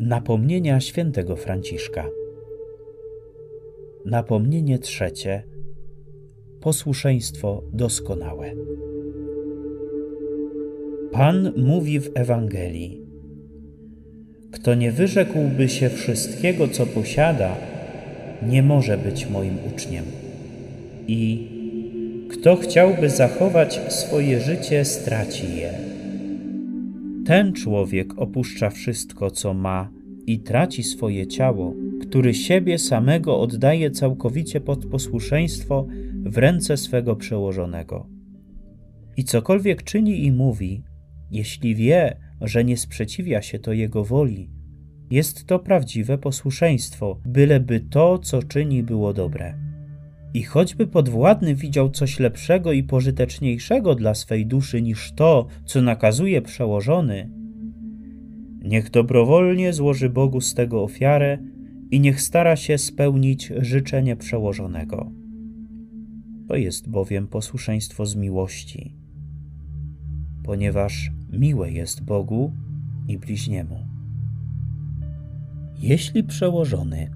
Napomnienia świętego Franciszka. Napomnienie trzecie. Posłuszeństwo doskonałe. Pan mówi w Ewangelii: Kto nie wyrzekłby się wszystkiego, co posiada, nie może być moim uczniem. I kto chciałby zachować swoje życie, straci je. Ten człowiek opuszcza wszystko, co ma i traci swoje ciało, który siebie samego oddaje całkowicie pod posłuszeństwo w ręce swego przełożonego. I cokolwiek czyni i mówi, jeśli wie, że nie sprzeciwia się to jego woli, jest to prawdziwe posłuszeństwo, byleby to, co czyni, było dobre. I choćby podwładny widział coś lepszego i pożyteczniejszego dla swej duszy niż to, co nakazuje przełożony, niech dobrowolnie złoży Bogu z tego ofiarę i niech stara się spełnić życzenie przełożonego. To jest bowiem posłuszeństwo z miłości, ponieważ miłe jest Bogu i bliźniemu. Jeśli przełożony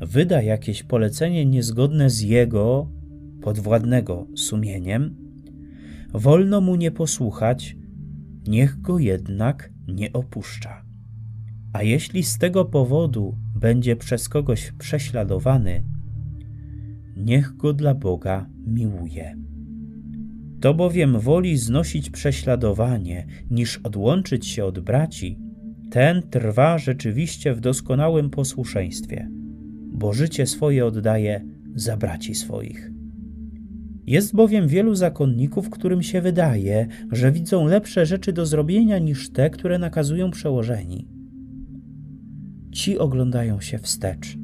wyda jakieś polecenie niezgodne z jego podwładnego sumieniem, wolno mu nie posłuchać, niech go jednak nie opuszcza. A jeśli z tego powodu będzie przez kogoś prześladowany, niech go dla Boga miłuje. To bowiem woli znosić prześladowanie, niż odłączyć się od braci, ten trwa rzeczywiście w doskonałym posłuszeństwie bo życie swoje oddaje za braci swoich. Jest bowiem wielu zakonników, którym się wydaje, że widzą lepsze rzeczy do zrobienia niż te, które nakazują przełożeni. Ci oglądają się wstecz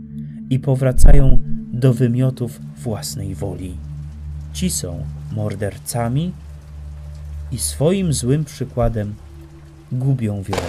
i powracają do wymiotów własnej woli. Ci są mordercami i swoim złym przykładem gubią wiele